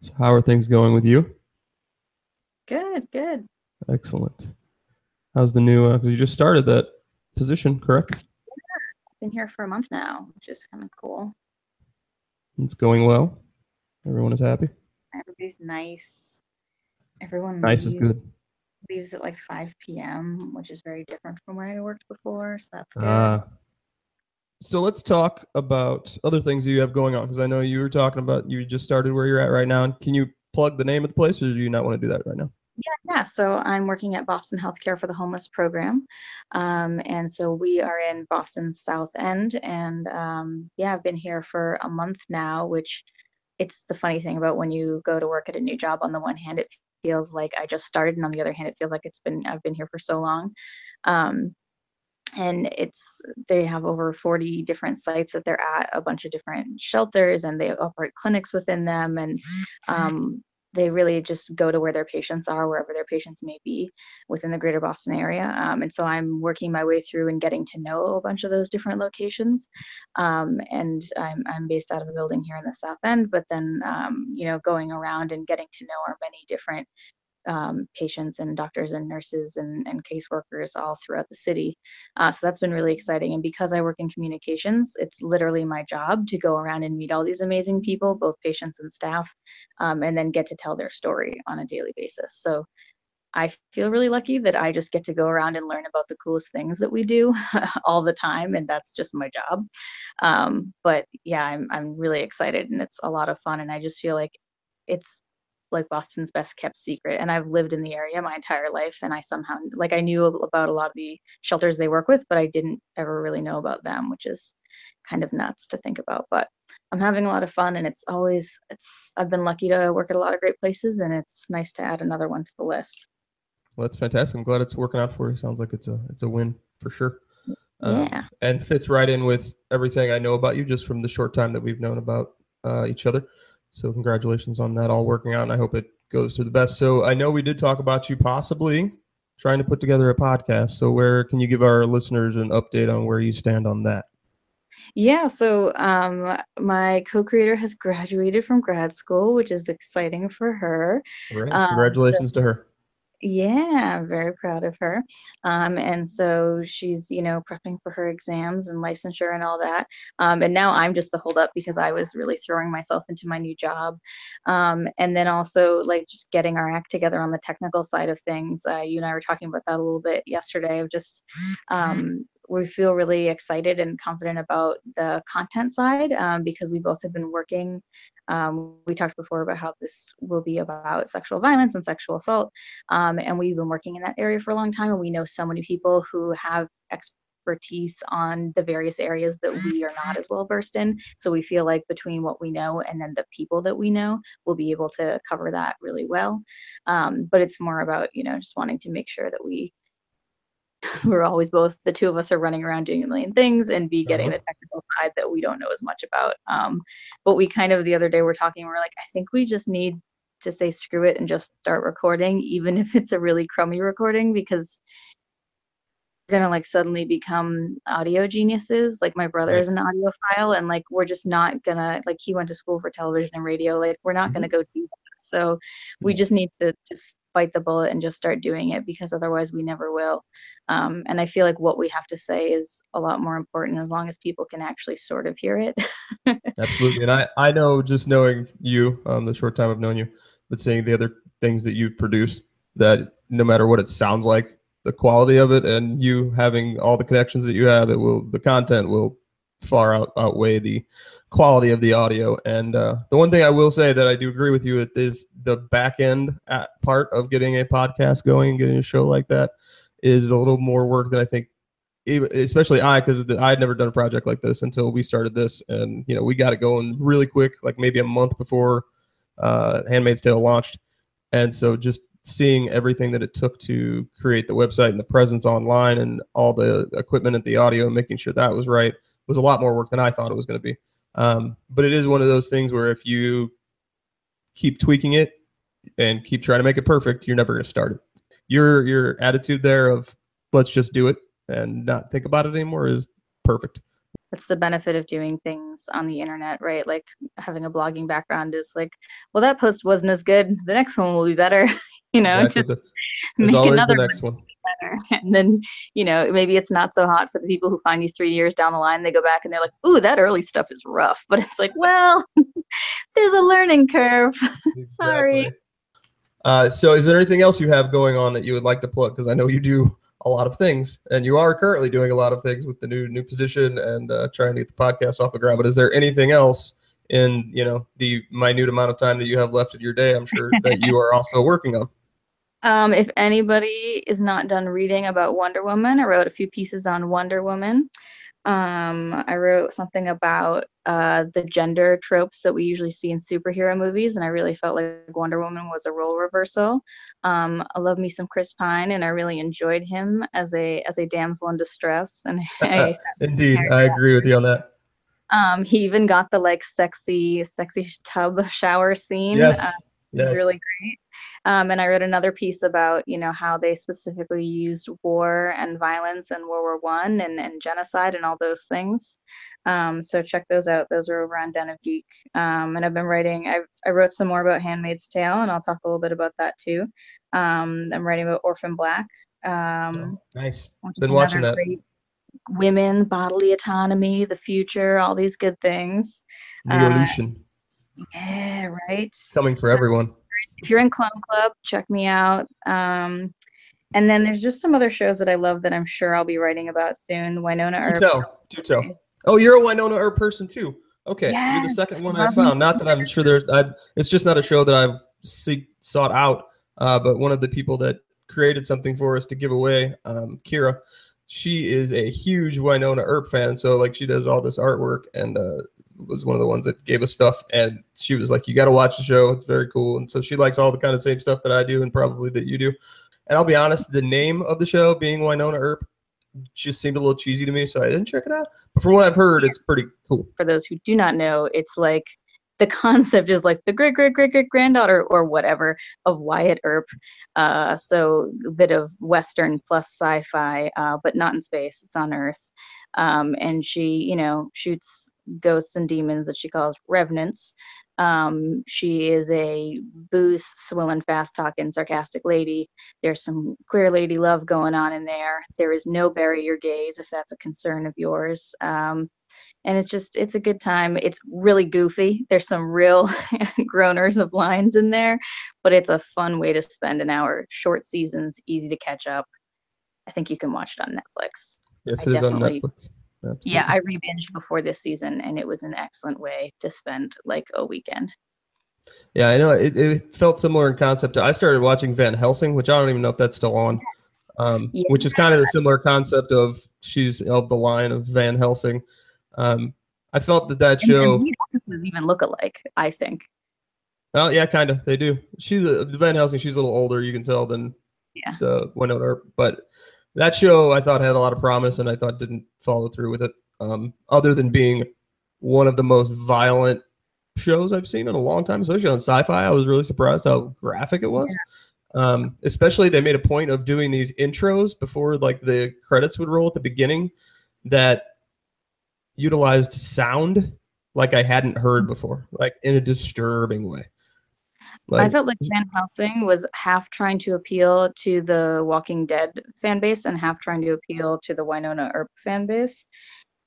So how are things going with you? Good, good. Excellent. How's the new? Because you just started that position, correct? Yeah, Been here for a month now, which is kind of cool. It's going well. Everyone is happy. Everybody's nice. Everyone Nice is good. leaves at like 5 p.m., which is very different from where I worked before. So that's good. Ah. So let's talk about other things you have going on because I know you were talking about you just started where you're at right now. Can you plug the name of the place, or do you not want to do that right now? Yeah, so I'm working at Boston Healthcare for the Homeless program. Um, and so we are in Boston's South End. And um, yeah, I've been here for a month now, which it's the funny thing about when you go to work at a new job. On the one hand, it feels like I just started, and on the other hand, it feels like it's been I've been here for so long. Um, and it's they have over 40 different sites that they're at a bunch of different shelters and they operate clinics within them and um, they really just go to where their patients are wherever their patients may be within the greater boston area um, and so i'm working my way through and getting to know a bunch of those different locations um, and I'm, I'm based out of a building here in the south end but then um, you know going around and getting to know our many different um, patients and doctors and nurses and, and caseworkers all throughout the city. Uh, so that's been really exciting. And because I work in communications, it's literally my job to go around and meet all these amazing people, both patients and staff, um, and then get to tell their story on a daily basis. So I feel really lucky that I just get to go around and learn about the coolest things that we do all the time, and that's just my job. Um, but yeah, I'm I'm really excited, and it's a lot of fun, and I just feel like it's like Boston's best kept secret. And I've lived in the area my entire life, and I somehow like I knew about a lot of the shelters they work with, but I didn't ever really know about them, which is kind of nuts to think about. But I'm having a lot of fun, and it's always it's I've been lucky to work at a lot of great places, and it's nice to add another one to the list. Well, that's fantastic. I'm glad it's working out for you. Sounds like it's a it's a win for sure. Um, Yeah. and fits right in with everything I know about you just from the short time that we've known about uh, each other. So congratulations on that all working out, and I hope it goes to the best. So I know we did talk about you possibly trying to put together a podcast. So where can you give our listeners an update on where you stand on that? Yeah, so um, my co-creator has graduated from grad school, which is exciting for her. Right. Um, so- Congratulations to her. Yeah, I'm very proud of her. Um, and so she's, you know, prepping for her exams and licensure and all that. Um, and now I'm just the holdup because I was really throwing myself into my new job. Um, and then also like just getting our act together on the technical side of things. Uh, you and I were talking about that a little bit yesterday of just um, we feel really excited and confident about the content side um, because we both have been working. Um, we talked before about how this will be about sexual violence and sexual assault. Um, and we've been working in that area for a long time. And we know so many people who have expertise on the various areas that we are not as well versed in. So we feel like between what we know and then the people that we know, we'll be able to cover that really well. Um, but it's more about, you know, just wanting to make sure that we we're always both the two of us are running around doing a million things and be getting Uh-huh. the technical side that we don't know as much about um, but we kind of the other day we're talking we're like i think we just need to say screw it and just start recording even if it's a really crummy recording because we're gonna like suddenly become audio geniuses like my brother Right. is an audiophile and like we're just not gonna like he went to school for television and radio like we're not gonna go do that so we just need to just bite the bullet and just start doing it because otherwise we never will um, and i feel like what we have to say is a lot more important as long as people can actually sort of hear it Absolutely. And I, I know just knowing you, um, the short time I've known you, but seeing the other things that you've produced, that no matter what it sounds like, the quality of it and you having all the connections that you have, it will, the content will far out, outweigh the quality of the audio. And uh, the one thing I will say that I do agree with you with is the back end at part of getting a podcast going and getting a show like that is a little more work than I think especially I, because I had never done a project like this until we started this, and you know we got it going really quick, like maybe a month before uh, *Handmaid's Tale* launched, and so just seeing everything that it took to create the website and the presence online and all the equipment and the audio and making sure that was right was a lot more work than I thought it was going to be. Um, but it is one of those things where if you keep tweaking it and keep trying to make it perfect, you're never going to start it. Your your attitude there of let's just do it and not think about it anymore is perfect. that's the benefit of doing things on the internet, right? Like having a blogging background is like, well, that post wasn't as good. The next one will be better. you know, Exactly. just There's make always another the one next one. Better. And then, you know, maybe it's not so hot for the people who find you three years down the line. They go back and they're like, ooh, that early stuff is rough. But it's like, well, there's a learning curve. Sorry. Uh, so, is there anything else you have going on that you would like to plug? Because I know you do a lot of things, and you are currently doing a lot of things with the new new position and uh, trying to get the podcast off the ground. But is there anything else in you know the minute amount of time that you have left in your day? I'm sure that you are also working on. Um, if anybody is not done reading about Wonder Woman, I wrote a few pieces on Wonder Woman. Um, I wrote something about uh, the gender tropes that we usually see in superhero movies, and I really felt like Wonder Woman was a role reversal. Um, I love me some Chris Pine, and I really enjoyed him as a as a damsel in distress. And I, Indeed, I agree with you on that. um, he even got the like sexy sexy tub shower scene. Yes, Uh, it was really great. Um, and I wrote another piece about, you know, how they specifically used war and violence and World War One and, and genocide and all those things. Um, so check those out. Those are over on Den of Geek. Um, and I've been writing. I I wrote some more about Handmaid's Tale, and I'll talk a little bit about that too. Um, I'm writing about Orphan Black. Um, Oh, nice. Been watching that. great- Women, bodily autonomy, the future, all these good things. Uh, Revolution Yeah, right. coming for so- everyone. If you're in Clone Club, check me out. Um, and then there's just some other shows that I love that I'm sure I'll be writing about soon. Wynonna Do Earp. tell. Do tell. Oh, you're a Wynonna Earp person too. Okay, you're the second one I love me found. Not that I'm sure there's. I, it's just not a show that I've seek, sought out. Uh, but one of the people that created something for us to give away, um, Kira, she is a huge Wynonna Earp fan. So like she does all this artwork and uh, was one of the ones that gave us stuff. And she was like, "You got to watch the show. It's very cool." And so she likes all the kind of same stuff that I do and probably that you do. And I'll be honest, the name of the show being Wynonna Earp just seemed a little cheesy to me, so I didn't check it out. But from what I've heard, it's pretty cool. For those who do not know, it's like the concept is like the great great great great granddaughter or whatever of Wyatt Earp. Uh, so a bit of Western plus sci-fi, uh, but not in space. It's on Earth. Um, and she, you know, shoots ghosts and demons that she calls revenants. Um, she is a booze swilling, fast talking, sarcastic lady. There's some queer lady love going on in there. There is no bury your gays if that's a concern of yours. Um, and it's just it's a good time. It's really goofy. There's some real groaners of lines in there, but it's a fun way to spend an hour. Short seasons, easy to catch up. I think you can watch it on Netflix. Yes, I it is on Netflix. Absolutely. Yeah, I re-binged before this season, and it was an excellent way to spend like a weekend. yeah, I know. It, it felt similar in concept. to- I started watching Van Helsing, which I don't even know if that's still on. Um, Yeah. which is kind of a similar concept of she's of the line of Van Helsing. Um, I felt that that And show. even look alike. I think. Oh yeah, kind of. They do. She's a, Van Helsing. She's a little older. You can tell than Yeah. the Wynonna. But that show I thought had a lot of promise, and I thought didn't follow through with it. Um, other than being one of the most violent shows I've seen in a long time, especially on Syfy, I was really surprised how graphic it was. Um, especially they made a point of doing these intros before like the credits would roll at the beginning that utilized sound like I hadn't heard before, like in a disturbing way. I felt like Van Helsing was half trying to appeal to the Walking Dead fan base and half trying to appeal to the Wynonna Earp fan base.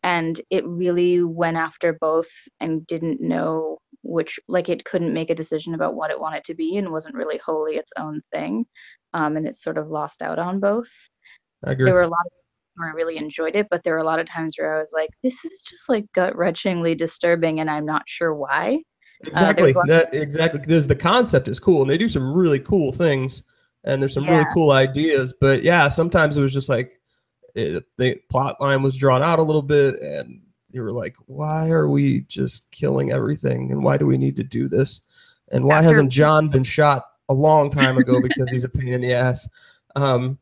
And it really went after both and didn't know which, like, it couldn't make a decision about what it wanted to be and wasn't really wholly its own thing. Um, and it sort of lost out on both. I agree. There were a lot of where I really enjoyed it, but there were a lot of times where I was like, this is just like gut wrenchingly disturbing and I'm not sure why. Exactly. one- that exactly because the concept is cool and they do some really cool things and there's some really cool ideas. But yeah, sometimes it was just like it, the plot line was drawn out a little bit and you were like, why are we just killing everything and why do we need to do this? And why After- hasn't John been shot a long time ago because he's a pain in the ass? Um,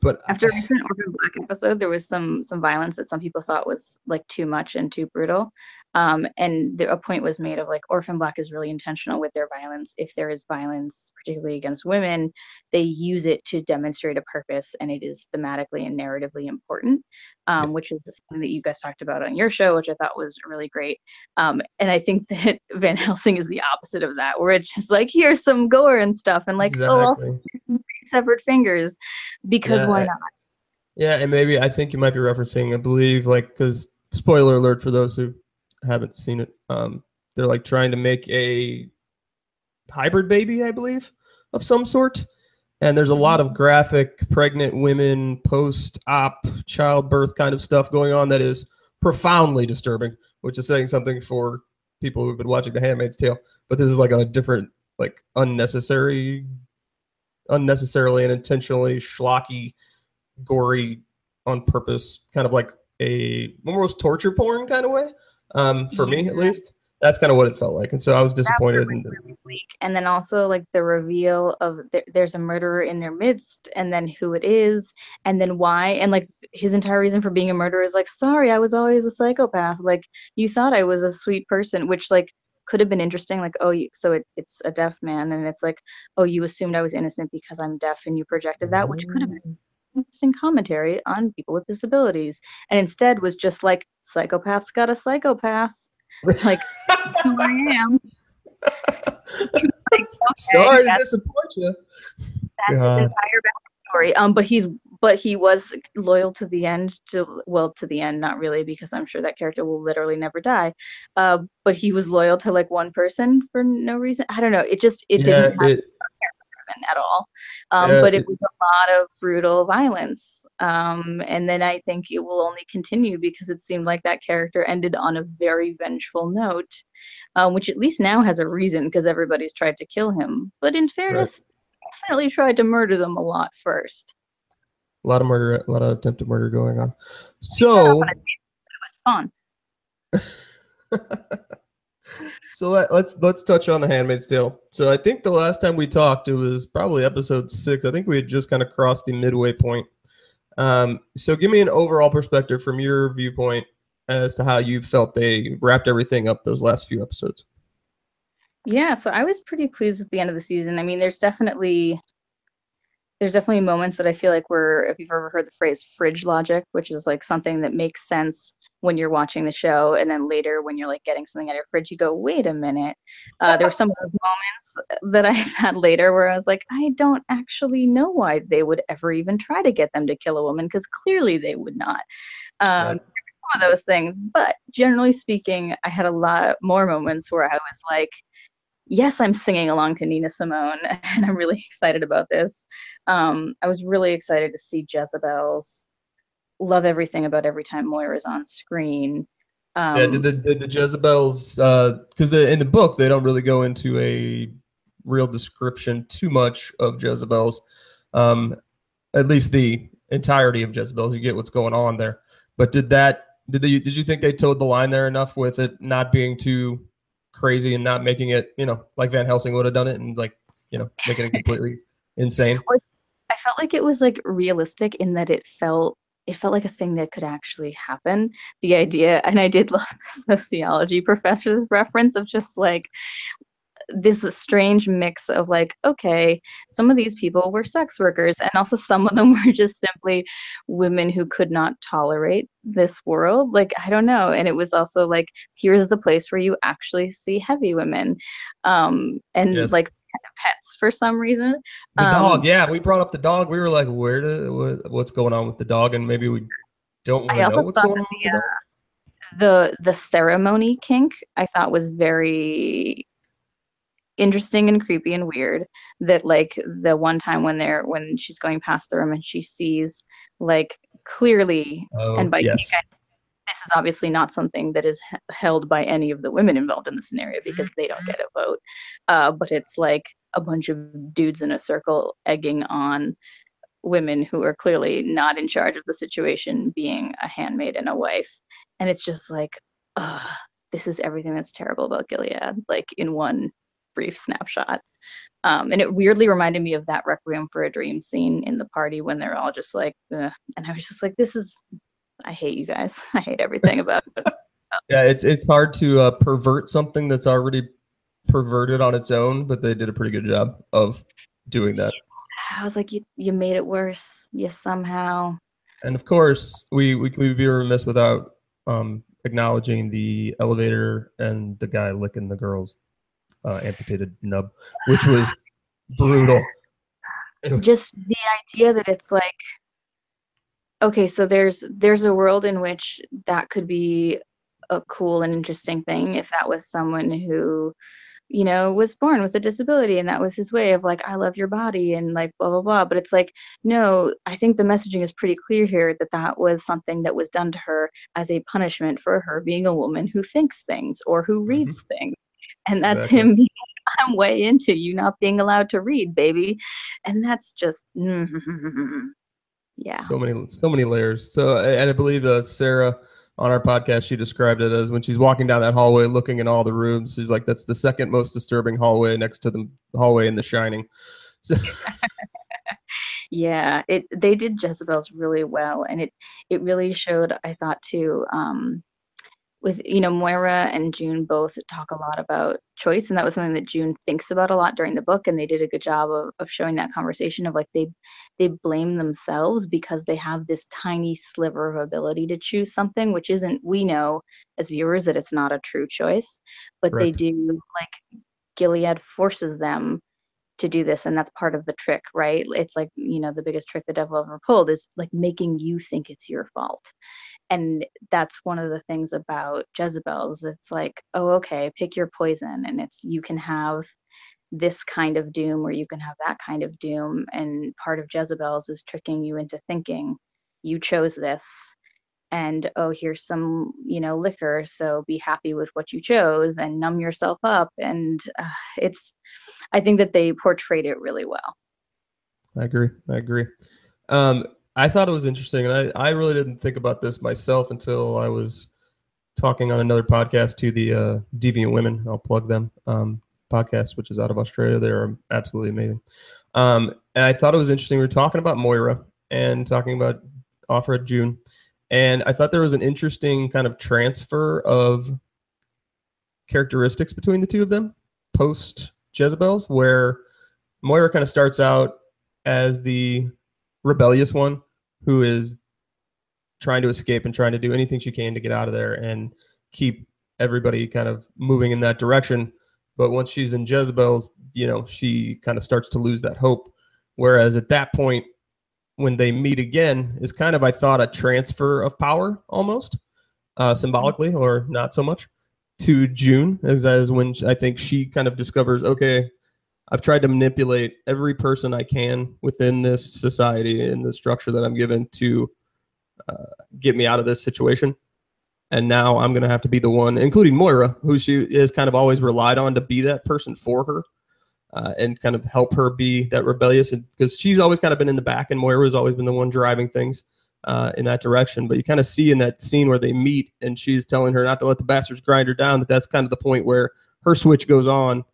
but After a recent Orphan Black episode, there was some some violence that some people thought was like too much and too brutal. Um, and there, a point was made of like Orphan Black is really intentional with their violence. If there is violence, particularly against women, they use it to demonstrate a purpose, and it is thematically and narratively important, um, which is something that you guys talked about on your show, which I thought was really great. Um, and I think that Van Helsing is the opposite of that, where it's just like here's some gore and stuff, and like oh, also severed fingers, because Yeah, why I- not? Yeah, and maybe I think you might be referencing, I believe, like, because spoiler alert for those who haven't seen it. Um, they're like trying to make a hybrid baby, I believe, of some sort. And there's a lot of graphic pregnant women, post op, childbirth kind of stuff going on that is profoundly disturbing, which is saying something for people who've been watching The Handmaid's Tale. But this is like on a different, like, unnecessary, unnecessarily and intentionally schlocky gory on purpose, kind of like a almost torture porn kind of way. Um, for me at least, that's kind of what it felt like, and so I was disappointed. was In, really weak. And then also like the reveal of th- there's a murderer in their midst, and then who it is, and then why, and like his entire reason for being a murderer is like, sorry, I was always a psychopath. Like you thought I was a sweet person, which like could have been interesting. Like oh, you, so it, it's a deaf man, and it's like oh, you assumed I was innocent because I'm deaf, and you projected that, which could have been interesting commentary on people with disabilities, and instead was just like psychopaths got a psychopath. Like that's who I am. Like, Sorry to disappoint you. that's God. his entire backstory. Um, but he's but he was loyal to the end. To well, to the end, not really, because I'm sure that character will literally never die. Uh, but he was loyal to like one person for no reason. I don't know. It just it yeah, didn't happen it, at all. Um, Yeah, but it was a lot of brutal violence. Um, and then I think it will only continue because it seemed like that character ended on a very vengeful note, um, which at least now has a reason because everybody's tried to kill him. But in fairness, definitely tried to murder them a lot first. a lot of murder, a lot of attempted murder going on. So, It was fun. so let, let's let's touch on the Handmaid's Tale. So I think the last time we talked, it was probably episode six. I think we had just kind of crossed the midway point. Um, so give me an overall perspective from your viewpoint as to how you felt they wrapped everything up those last few episodes. Yeah, so I was pretty pleased with the end of the season. I mean, there's definitely there's definitely moments that I feel like were if you've ever heard the phrase fridge logic, which is like something that makes sense when you're watching the show and then later when you're like getting something out of your fridge, you go, wait a minute. Uh, there were some of those moments that I've had later where I was like, I don't actually know why they would ever even try to get them to kill a woman because clearly they would not. Um, Right. some of those things. But generally speaking, I had a lot more moments where I was like, yes, I'm singing along to Nina Simone, and I'm really excited about this. Um, I was really excited to see Jezebel's. Love everything about every time Moira's on screen. Um, yeah, did the did the Jezebels because the in the book they don't really go into a real description too much of Jezebels. Um, at least the entirety of Jezebels, you get what's going on there. But did that did they did you think they toed the line there enough with it not being too crazy and not making it you know like Van Helsing would have done it and like you know making it completely insane? I felt like it was like realistic in that it felt it felt like a thing that could actually happen. The idea, and I did love the sociology professor's reference of just like this strange mix of like, okay, some of these people were sex workers, and also some of them were just simply women who could not tolerate this world. Like, I don't know. And it was also like, here's the place where you actually see heavy women, um, and Yes. like pets for some reason. The Um, dog, yeah, we brought up the dog. We were like, where do what, what's going on with the dog, and maybe we don't I also know what's thought going that on with the, the dog. the the ceremony kink I thought was very interesting and creepy and weird that like the one time when they're when she's going past the room and she sees like clearly Oh, and by yes. kink, I- this is obviously not something that is held by any of the women involved in the scenario because they don't get a vote uh, but it's like a bunch of dudes in a circle egging on women who are clearly not in charge of the situation being a handmaid and a wife and it's just like Ugh, this is everything that's terrible about gilead like in one brief snapshot. Um, and it weirdly reminded me of that Requiem for a Dream scene in the party when they're all just like, Ugh. and I was just like, this is, I hate you guys. I hate everything about it. yeah, it's it's hard to uh, pervert something that's already perverted on its own, but they did a pretty good job of doing that. I was like, you you made it worse. You somehow. And of course, we we would be remiss without um, acknowledging the elevator and the guy licking the girl's uh, amputated nub, which was brutal. Just the idea that it's like, okay, so there's there's a world in which that could be a cool and interesting thing if that was someone who you know, was born with a disability and that was his way of like, I love your body and like blah, blah, blah. But it's like, no, I think the messaging is pretty clear here that that was something that was done to her as a punishment for her being a woman who thinks things or who mm-hmm. reads mm-hmm. things. And that's exactly. him being, I'm way into you not being allowed to read, baby. And that's just, yeah. So many, so many layers. So, and I believe uh, Sarah, on our podcast, she described it as when she's walking down that hallway, looking in all the rooms. She's like, "That's the second most disturbing hallway next to the hallway in The Shining." So. yeah, it they did Jezebel's really well, and it it really showed. I thought too. Um, with you know Moira and June both talk a lot about choice and that was something that June thinks about a lot during the book and they did a good job of, of showing that conversation of like they they blame themselves because they have this tiny sliver of ability to choose something which isn't we know as viewers that it's not a true choice but they do like Gilead forces them to do this and that's part of the trick right? It's like you know the biggest trick the devil ever pulled is like making you think it's your fault. And that's one of the things about jezebel's. It's like oh okay pick your poison and it's you can have this kind of doom or you can have that kind of doom. And part of jezebel's is tricking you into thinking you chose this and oh here's some you know liquor so be happy with what you chose and numb yourself up and uh, it's i think that they portrayed it really well. I agree i agree. Um, i thought it was interesting and I, I really didn't think about this myself until i was talking on another podcast to the uh, deviant women. I'll plug them um, podcast which is out of australia. They're absolutely amazing. Um, and i thought it was interesting we were talking about moira and talking about Offred june and I thought there was an interesting kind of transfer of characteristics between the two of them post Jezebel's, where Moira kind of starts out as the rebellious one who is trying to escape and trying to do anything she can to get out of there and keep everybody kind of moving in that direction. But once she's in Jezebel's, you know, she kind of starts to lose that hope. Whereas at that point, when they meet again is kind of I thought a transfer of power almost uh, symbolically or not so much to June as as when I think she kind of discovers okay I've tried to manipulate every person I can within this society and the structure that I'm given to uh, get me out of this situation. And now I'm going to have to be the one, including Moira, who she is kind of always relied on to be that person for her uh, and kind of help her be that rebellious because she's always kind of been in the back and Moira's always been the one driving things uh, in that direction. But you kind of see in that scene where they meet and she's telling her not to let the bastards grind her down that that's kind of the point where her switch goes on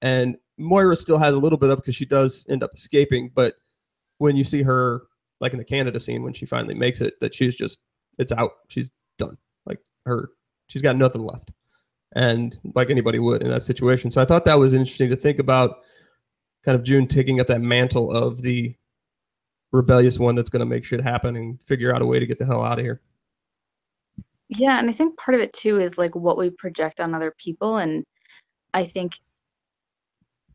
and Moira still has a little bit of because she does end up escaping. But when you see her like in the Canada scene when she finally makes it, that she's just it's out. She's done. Like her, she's got nothing left and like anybody would in that situation. So I thought that was interesting to think about kind of June taking up that mantle of the rebellious one that's going to make shit happen and figure out a way to get the hell out of here. Yeah, and I think part of it too is like what we project on other people and I think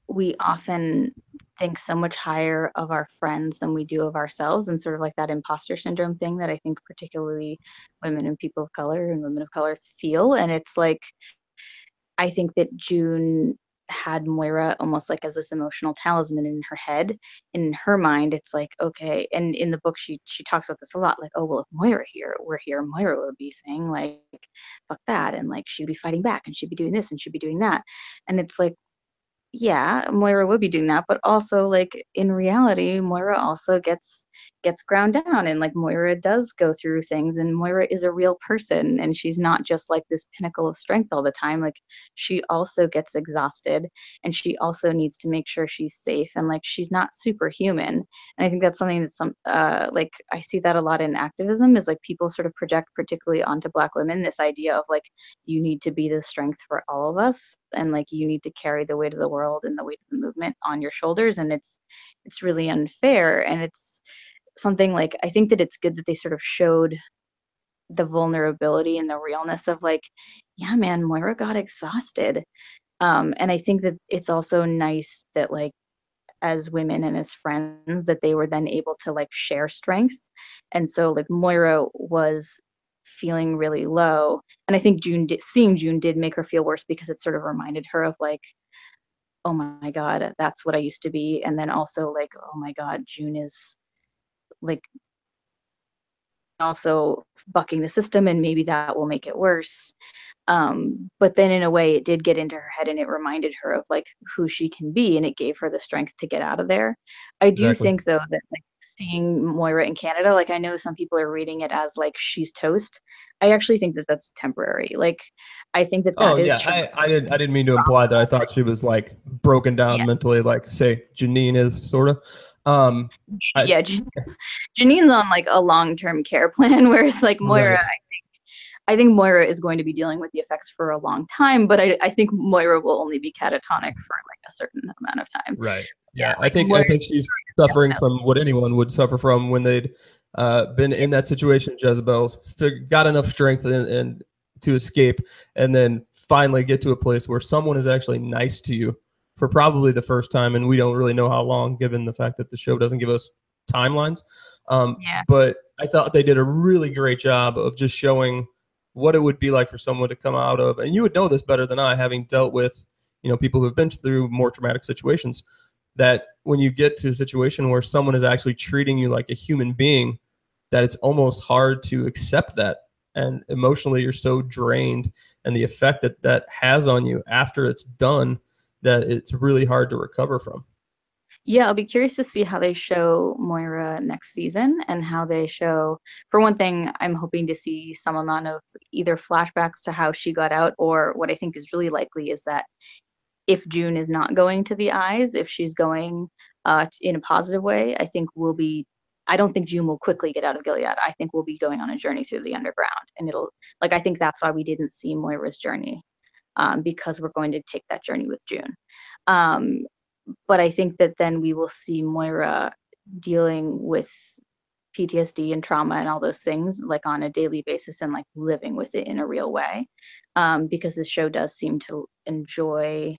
we often think so much higher of our friends than we do of ourselves and sort of like that imposter syndrome thing that I think particularly women and people of color and women of color feel and it's like I think that June had Moira almost like as this emotional talisman in her head. In her mind, it's like, okay, and in the book she she talks about this a lot, like, oh well if Moira here were here, Moira would be saying like fuck that and like she'd be fighting back and she'd be doing this and she'd be doing that. And it's like yeah, Moira would be doing that, but also like in reality, Moira also gets gets ground down and like Moira does go through things and Moira is a real person and she's not just like this pinnacle of strength all the time. Like she also gets exhausted and she also needs to make sure she's safe and like she's not superhuman. And I think that's something that some uh like I see that a lot in activism is like people sort of project particularly onto black women this idea of like you need to be the strength for all of us and like you need to carry the weight of the world and the weight of the movement on your shoulders and it's it's really unfair and it's something like i think that it's good that they sort of showed the vulnerability and the realness of like yeah man moira got exhausted. Um and i think that it's also nice that like as women and as friends that they were then able to like share strength. And so like moira was feeling really low and i think june seeing june did make her feel worse because it sort of reminded her of like oh my god that's what i used to be. And then also like oh my god june is like also bucking the system and maybe that will make it worse. Um, but then in a way it did get into her head and it reminded her of like who she can be and it gave her the strength to get out of there. I do exactly. think though that like seeing moira in canada like i know some people are reading it as like she's toast. I actually think that that's temporary. Like i think that that oh, is yeah. I, I, didn't i didn't mean to imply that. I thought she was like broken down yeah. mentally like say janine is sort of um I, yeah janine's, janine's on like a long-term care plan whereas like moira right. I think I think Moira is going to be dealing with the effects for a long time, but I, I think Moira will only be catatonic for a certain amount of time. Right. Yeah. I think I think she's suffering from what anyone would suffer from when they'd uh, been in that situation. Jezebel's got enough strength and, and to escape, and then finally get to a place where someone is actually nice to you for probably the first time, and we don't really know how long, given the fact that the show doesn't give us timelines. Um, yeah. But I thought they did a really great job of just showing what it would be like for someone to come out of, and you would know this better than I, having dealt with, you know, people who have been through more traumatic situations, that when you get to a situation where someone is actually treating you like a human being, that it's almost hard to accept that. And emotionally, you're so drained, and the effect that that has on you after it's done, that it's really hard to recover from yeah, I'll be curious to see how they show Moira next season and how they show. For one thing, I'm hoping to see some amount of either flashbacks to how she got out, or what I think is really likely is that if June is not going to the eyes, if she's going uh, in a positive way, I think we'll be. I don't think June will quickly get out of Gilead. I think we'll be going on a journey through the underground, and it'll like I think that's why we didn't see Moira's journey um, because we're going to take that journey with June. Um, but I think that then we will see Moira dealing with PTSD and trauma and all those things like on a daily basis and like living with it in a real way. Um, because the show does seem to enjoy,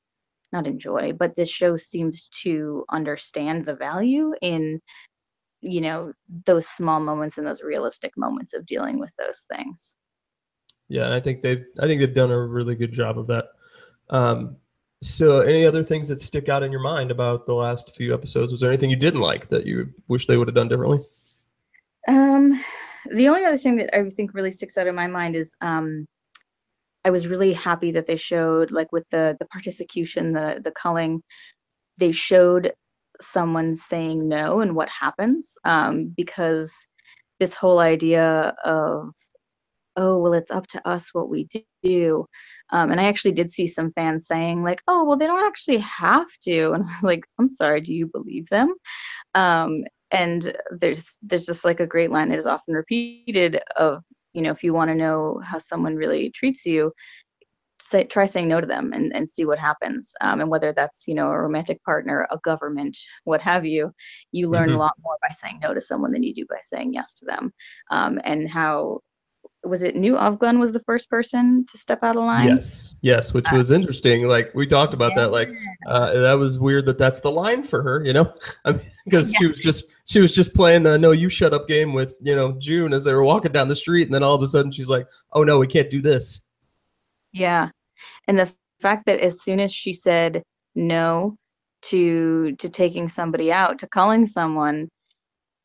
not enjoy, but this show seems to understand the value in, you know, those small moments and those realistic moments of dealing with those things. Yeah, and I think they've I think they've done a really good job of that. Um, so, any other things that stick out in your mind about the last few episodes? Was there anything you didn't like that you wish they would have done differently? Um, the only other thing that I think really sticks out in my mind is um, I was really happy that they showed, like with the the participation, the the culling, they showed someone saying no and what happens um, because this whole idea of oh well it's up to us what we do um, and i actually did see some fans saying like oh well they don't actually have to and i was like i'm sorry do you believe them? Um, and there's there's just like a great line that is often repeated of you know if you want to know how someone really treats you say, try saying no to them and, and see what happens um, and whether that's you know a romantic partner a government what have you you learn mm-hmm. a lot more by saying no to someone than you do by saying yes to them um, and how was it New Ofglen was the first person to step out of line? Yes, yes, which uh, was interesting. Like we talked about yeah. that. Like uh, that was weird that that's the line for her. You know, I mean, because yeah. she was just she was just playing the no you shut up game with you know June as they were walking down the street, and then all of a sudden she's like, oh no, we can't do this. Yeah, and the fact that as soon as she said no to to taking somebody out to calling someone,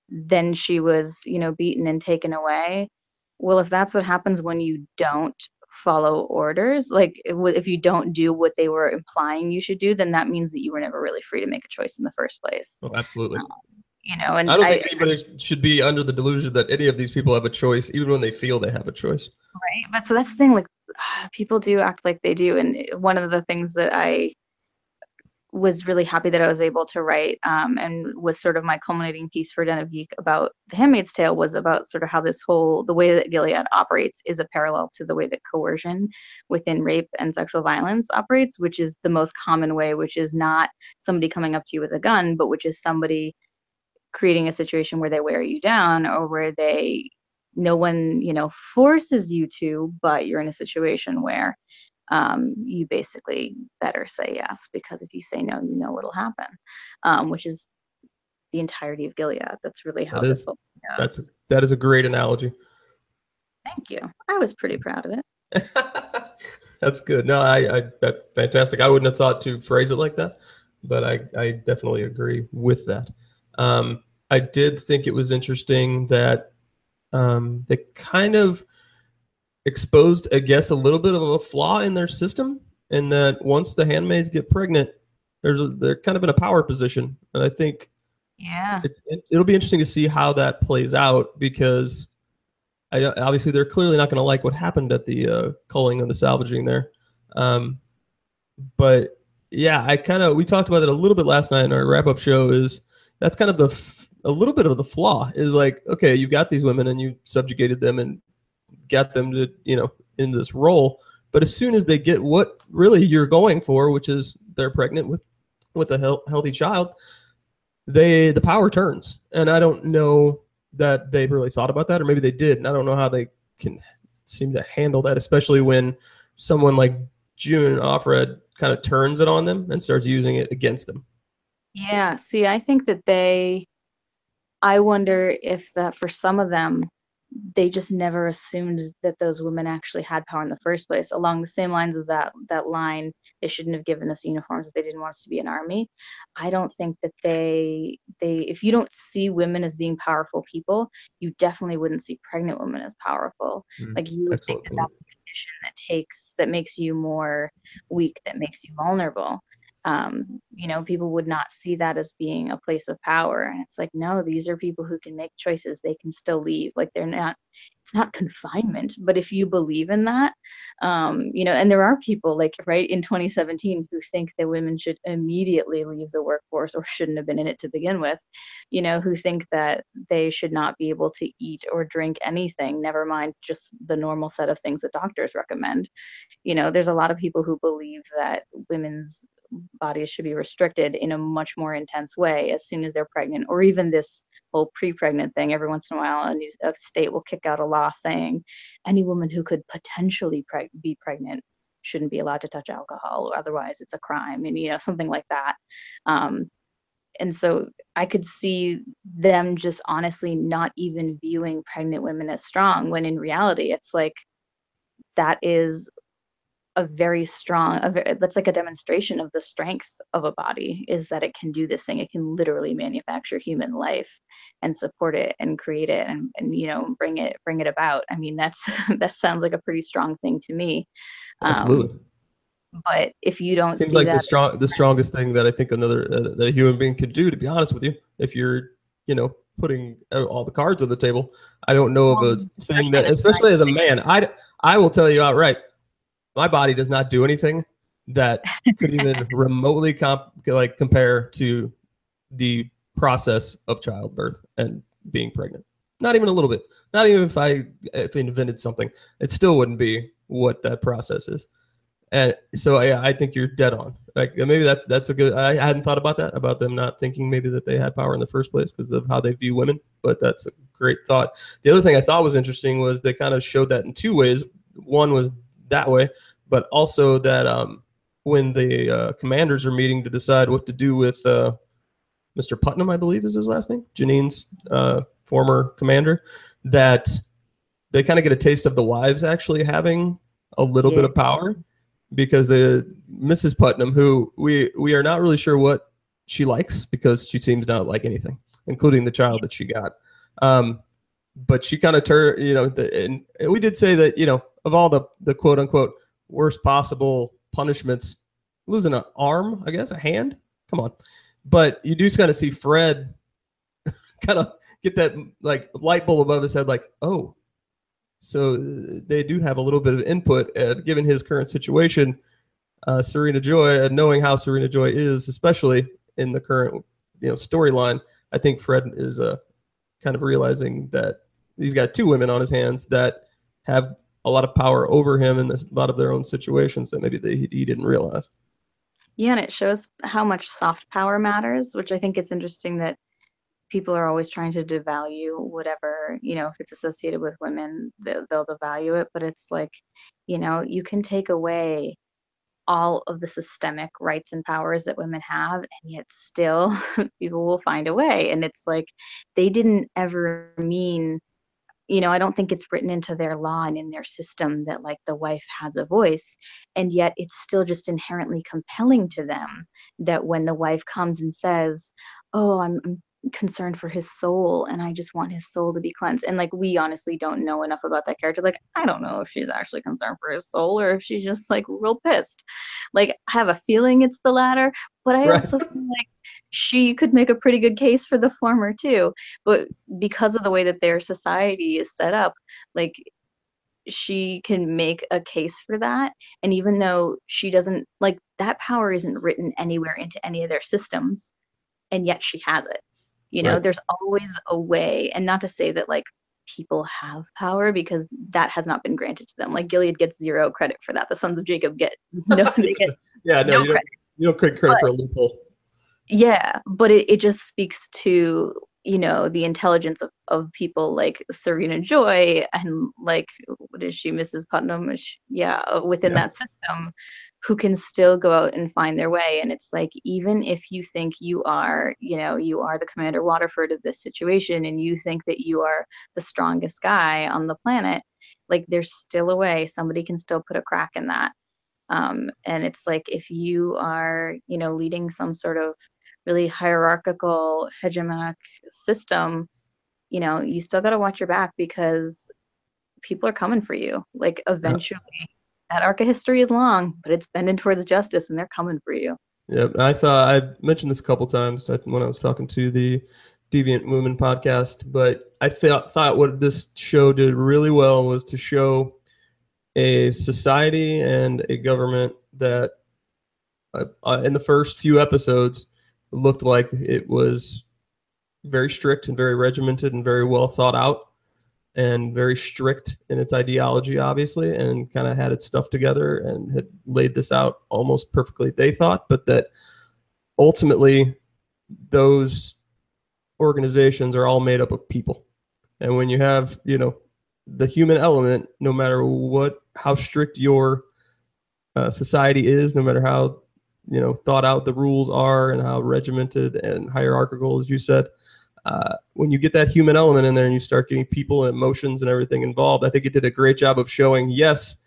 then she was you know beaten and taken away well if that's what happens when you don't follow orders. Like if you don't do what they were implying you should do, then that means that you were never really free to make a choice in the first place. Oh, absolutely. Um, you know, and I don't think I, anybody should be under the delusion that any of these people have a choice, even when they feel they have a choice. Right. But so that's the thing. Like people do act like they do, and one of the things that I was really happy that I was able to write um, and was sort of my culminating piece for Den of Geek about The Handmaid's Tale was about sort of how this whole, the way that Gilead operates is a parallel to the way that coercion within rape and sexual violence operates, which is the most common way, which is not somebody coming up to you with a gun, but which is somebody creating a situation where they wear you down or where they, no one, you know, forces you to, but you're in a situation where um, you basically better say yes because if you say no, you know what'll happen, um, which is the entirety of Gilead. That's really how that this is, That's a, that is a great analogy. Thank you. I was pretty proud of it. that's good. No, I, I that's fantastic. I wouldn't have thought to phrase it like that, but I, I definitely agree with that. Um, I did think it was interesting that um, they kind of exposed, I guess, a little bit of a flaw in their system, in that once the handmaids get pregnant, there's a, they're kind of in a power position, and I think yeah, it, it, it'll be interesting to see how that plays out because I, obviously they're clearly not going to like what happened at the uh, culling and the salvaging there, um, but yeah, I kind of we talked about it a little bit last night in our wrap up show. Is that's kind of the f- a little bit of the flaw is like okay, you got these women and you subjugated them and get them to you know in this role. But as soon as they get what really you're going for which is they're pregnant with with a he- healthy child they the power turns. And i don't know that they really thought about that or maybe they did and i don't know how they can seem to handle that especially when someone like june offred kind of turns it on them and starts using it against them. Yeah see i think that they i wonder if that for some of them they just never assumed that those women actually had power in the first place. Along the same lines of that that line they shouldn't have given us uniforms if they didn't want us to be an army. I don't think that they they if you don't see women as being powerful people you definitely wouldn't see pregnant women as powerful. Mm, like you would think that that's a condition that takes that makes you more weak that makes you vulnerable um, you know, people would not see that as being a place of power. And it's like, no, these are people who can make choices. They can still leave. Like they're not, it's not confinement. But if you believe in that, um, you know, and there are people like, right, in 2017 who think that women should immediately leave the workforce or shouldn't have been in it to begin with, you know, who think that they should not be able to eat or drink anything, never mind just the normal set of things that doctors recommend. You know, there's a lot of people who believe that women's bodies should be restricted in a much more intense way as soon as they're pregnant, or even this whole pre-pregnant thing. Every once in a while, a, new, a state will kick out a law saying any woman who could potentially pre- be pregnant shouldn't be allowed to touch alcohol, or otherwise it's a crime, and you know something like that. Um, and so I could see them just honestly not even viewing pregnant women as strong when in reality it's like that is a very strong a very, that's like a demonstration of the strength of a body is that it can do this thing. It can literally manufacture human life and support it and create it and, and you know bring it bring it about. I mean that's that sounds like a pretty strong thing to me. Absolutely. um, but if you don't seems like the strong the strongest thing that i think another uh, that a human being could do to be honest with you if you're you know putting all the cards on the table. I don't know of a thing that especially as a man i i will tell you outright my body does not do anything that could even remotely comp like compare to the process of childbirth and being pregnant. Not even a little bit. Not even if I if I invented something, it still wouldn't be what that process is. And so yeah, I think you're dead on. Like maybe that's that's a good. I hadn't thought about that about them not thinking maybe that they had power in the first place because of how they view women. But that's a great thought. The other thing I thought was interesting was they kind of showed that in two ways. One was that way, but also that um, when the uh, commanders are meeting to decide what to do with uh, Mr. Putnam, I believe is his last name, Janine's uh, former commander, that they kind of get a taste of the wives actually having a little yeah. bit of power because the Mrs. Putnam, who we we are not really sure what she likes because she seems not like anything, including the child that she got. Um, but she kind of turned, you know, the, and we did say that, you know, of all the the quote unquote worst possible punishments, losing an arm, I guess, a hand. Come on, but you do kind of see Fred kind of get that like light bulb above his head, like, oh, so they do have a little bit of input. And given his current situation, uh, Serena Joy, and knowing how Serena Joy is, especially in the current you know storyline, I think Fred is uh, kind of realizing that he's got two women on his hands that have a lot of power over him in this, a lot of their own situations that maybe they, he didn't realize. Yeah, and it shows how much soft power matters, which I think it's interesting that people are always trying to devalue whatever, you know, if it's associated with women, they'll, they'll devalue it. But it's like, you know, you can take away all of the systemic rights and powers that women have and yet still people will find a way. And it's like they didn't ever mean you know i don't think it's written into their law and in their system that like the wife has a voice and yet it's still just inherently compelling to them that when the wife comes and says oh i'm, I'm concerned for his soul and I just want his soul to be cleansed. And like we honestly don't know enough about that character. Like I don't know if she's actually concerned for his soul or if she's just like real pissed. Like I have a feeling it's the latter, but I right. also feel like she could make a pretty good case for the former too. But because of the way that their society is set up, like she can make a case for that and even though she doesn't like that power isn't written anywhere into any of their systems and yet she has it you know right. there's always a way and not to say that like people have power because that has not been granted to them like gilead gets zero credit for that the sons of jacob get no they get yeah no, no you, credit. Don't, you don't credit but, for a loophole yeah but it, it just speaks to you know the intelligence of, of people like serena joy and like what is she mrs putnam she, yeah within yeah. that system who can still go out and find their way. And it's like even if you think you are you know you are the commander waterford of this situation and you think that you are the strongest guy on the planet like there's still a way somebody can still put a crack in that. Um, and it's like if you are you know leading some sort of really hierarchical hegemonic system you know you still got to watch your back because people are coming for you. Like eventually yeah. That arc of history is long but it's bending towards justice and they're coming for you. Yeah i thought i mentioned this a couple times when i was talking to the deviant women podcast but i thought thought what this show did really well was to show a society and a government that uh, uh in the first few episodes looked like it was very strict and very regimented and very well thought out and very strict in its ideology, obviously, and kind of had its stuff together and had laid this out almost perfectly, they thought, but that ultimately those organizations are all made up of people. And when you have, you know, the human element, no matter what, how strict your uh, society is, no matter how you know thought out the rules are and how regimented and hierarchical as you said uh, when you get that human element in there and you start getting people and emotions and everything involved i think it did a great job of showing yes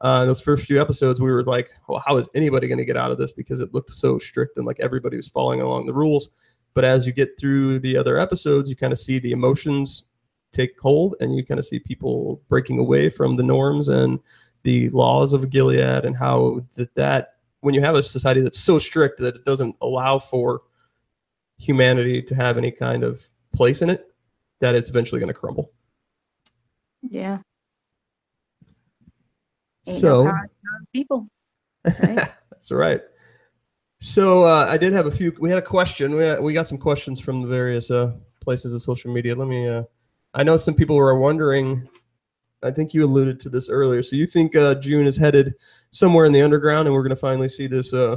uh, those first few episodes we were like well how is anybody going to get out of this? Because it looked so strict and like everybody was following along the rules. But as you get through the other episodes you kind of see the emotions take hold and you kind of see people breaking away from the norms and the laws of gilead and how that that when you have a society that's so strict that it doesn't allow for humanity to have any kind of place in it, that it's eventually going to crumble. Yeah. Ain't so no people. Right? that's right. So uh, I did have a few. We had a question. We, had, we got some questions from the various uh, places of social media. Let me. Uh, I know some people were wondering I think you alluded to this earlier. So you think uh, June is headed somewhere in the underground, and we're going to finally see this uh,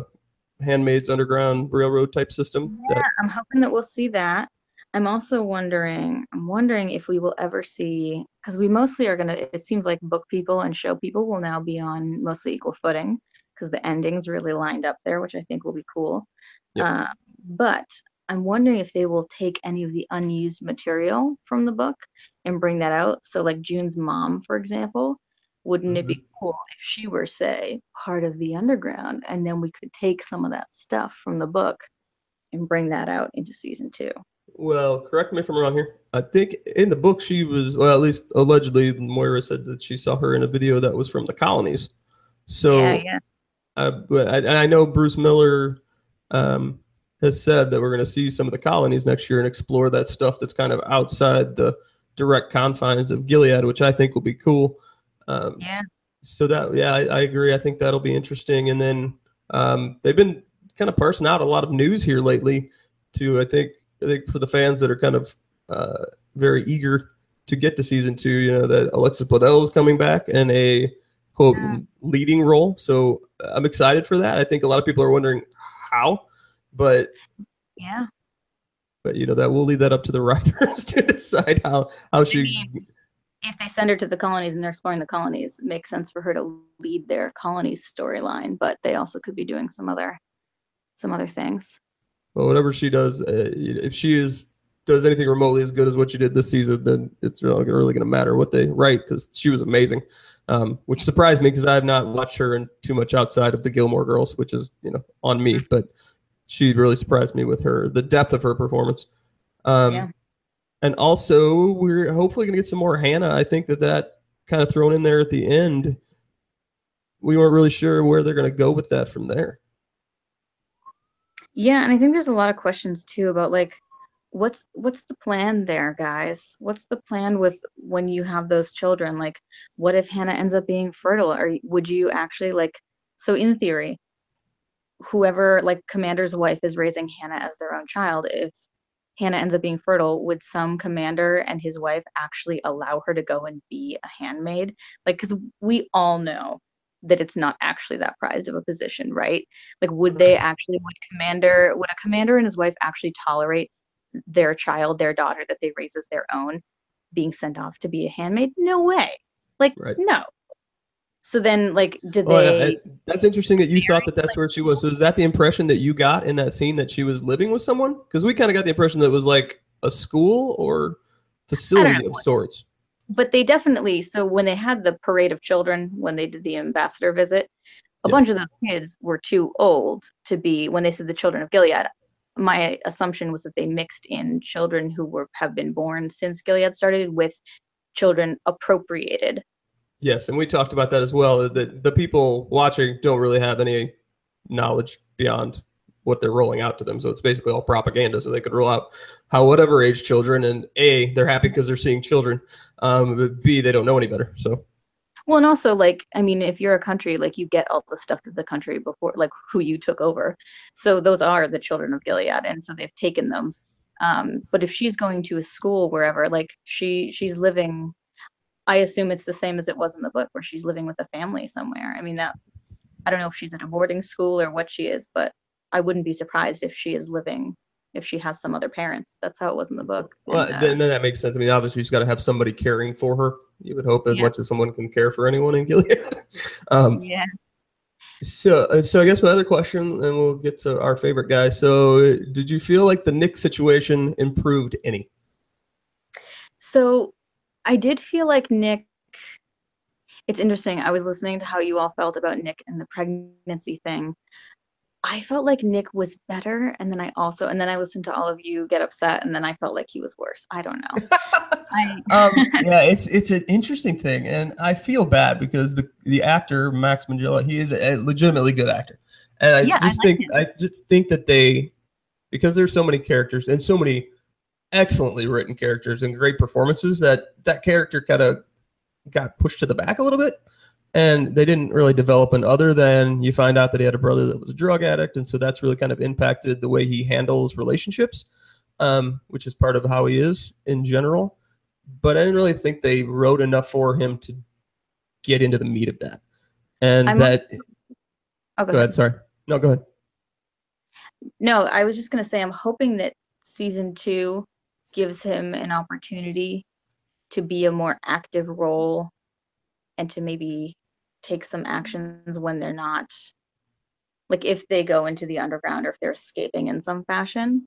Handmaid's Underground Railroad type system? Yeah, that- I'm hoping that we'll see that. I'm also wondering. I'm wondering if we will ever see because we mostly are going to. It seems like book people and show people will now be on mostly equal footing because the endings really lined up there, which I think will be cool. Yep. Uh, but I'm wondering if they will take any of the unused material from the book and bring that out. So, like June's mom, for example, wouldn't mm-hmm. it be cool if she were, say, part of the underground? And then we could take some of that stuff from the book and bring that out into season two. Well, correct me if I'm wrong here. I think in the book she was, well, at least allegedly, Moira said that she saw her in a video that was from the colonies. So, yeah, yeah. but I, I know Bruce Miller um, has said that we're going to see some of the colonies next year and explore that stuff that's kind of outside the direct confines of Gilead, which I think will be cool. Um, Yeah. so that yeah, I, I agree. I think that'll be interesting. And then um, they've been kind of parsing out a lot of news here lately. To I think I think for the fans that are kind of uh, very eager to get to season two, you know that Alexis Bledel is coming back in a quote Yeah. leading role. So I'm excited for that. I think a lot of people are wondering how, but Yeah. but you know that we'll leave that up to the writers to decide how how she If they send her to the colonies and they're exploring the colonies, it makes sense for her to lead their colonies storyline, but they also could be doing some other some other things. well, whatever she does, uh, if she is does anything remotely as good as what she did this season, then it's really, really going to matter what they write because she was amazing, um, which surprised me because I have not watched her in too much outside of the Gilmore Girls, which is you know on me, but she really surprised me with her the depth of her performance. Um, Yeah. And also, we're hopefully going to get some more Hannah. I think that that kind of thrown in there at the end. We weren't really sure where they're going to go with that from there. Yeah, and I think there's a lot of questions too about like what's what's the plan there, guys? What's the plan with when you have those children? Like what if Hannah ends up being fertile? Or would you actually like so in theory, whoever like commander's wife is raising Hannah as their own child, if Hannah ends up being fertile, would some commander and his wife actually allow her to go and be a handmaid? Like cuz we all know that it's not actually that prized of a position, right? Like, would they actually, would commander, would a commander and his wife actually tolerate their child, their daughter that they raise as their own, being sent off to be a handmaid? No way. Like, Right. no. So then, like, did Well, they? I- that's interesting that you thought that that's where she was. So is that the impression that you got in that scene that she was living with someone? Because we kind of got the impression that it was like a school or facility of sorts. but they definitely. So when they had the parade of children, when they did the ambassador visit, a Yes. bunch of those kids were too old to be. When they said the children of Gilead, my assumption was that they mixed in children who were have been born since Gilead started with children appropriated Yes, and we talked about that as well. That the people watching don't really have any knowledge beyond what they're rolling out to them. So it's basically all propaganda. So they could roll out how whatever age children, and a they're happy because they're seeing children. Um, b they don't know any better. So Well, and also like I mean, if you're a country, like you get all the stuff that the country before, like who you took over. So those are the children of Gilead, and so they've taken them. Um, but if she's going to a school wherever, like she she's living, I assume it's the same as it was in the book, where she's living with a family somewhere. I mean that I don't know if she's at a boarding school or what she is, but I wouldn't be surprised if she is living if she has some other parents. That's how it was in the book. Well, And, uh, then, then that makes sense. I mean, obviously, she's got to have somebody caring for her. You would hope as Yeah. much as someone can care for anyone in Gilead. um, yeah. so, uh, so I guess my other question, and we'll get to our favorite guy. So, did you feel like the Nick situation improved any? So I did feel like Nick. It's interesting. I was listening to how you all felt about Nick and the pregnancy thing. I felt like Nick was better, and then I also, and then I listened to all of you get upset, and then I felt like he was worse. I don't know. I, um, yeah, it's it's an interesting thing, and I feel bad because the the actor Max Minghella, he is a legitimately good actor, and I Yeah, I just like think I just think that they because there's so many characters and so many excellently written characters and great performances that that character kind of got pushed to the back a little bit. And they didn't really develop an other than you find out that he had a brother that was a drug addict and so that's really kind of impacted the way he handles relationships um, which is part of how he is in general. But i didn't really think they wrote enough for him to get into the meat of that. And I'm- that oh, go ahead sorry. No go ahead. No, I was just gonna say I'm hoping that season two gives him an opportunity to be a more active role and to maybe take some actions when they're not like if they go into the underground or if they're escaping in some fashion,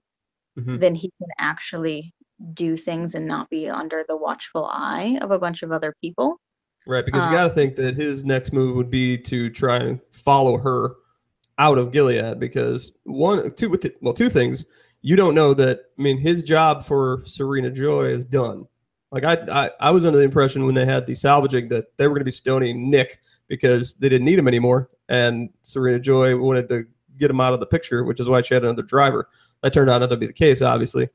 Mhm. then he can actually do things and not be under the watchful eye of a bunch of other people. Right, because Um, you got to think that his next move would be to try and follow her out of Gilead. Because one, two, with well, two things. You don't know that. I mean, his job for Serena Joy is done. Like I, I, I was under the impression when they had the salvaging that they were going to be stoning Nick because they didn't need him anymore, and Serena Joy wanted to get him out of the picture, which is why she had another driver. That turned out not to be the case, obviously,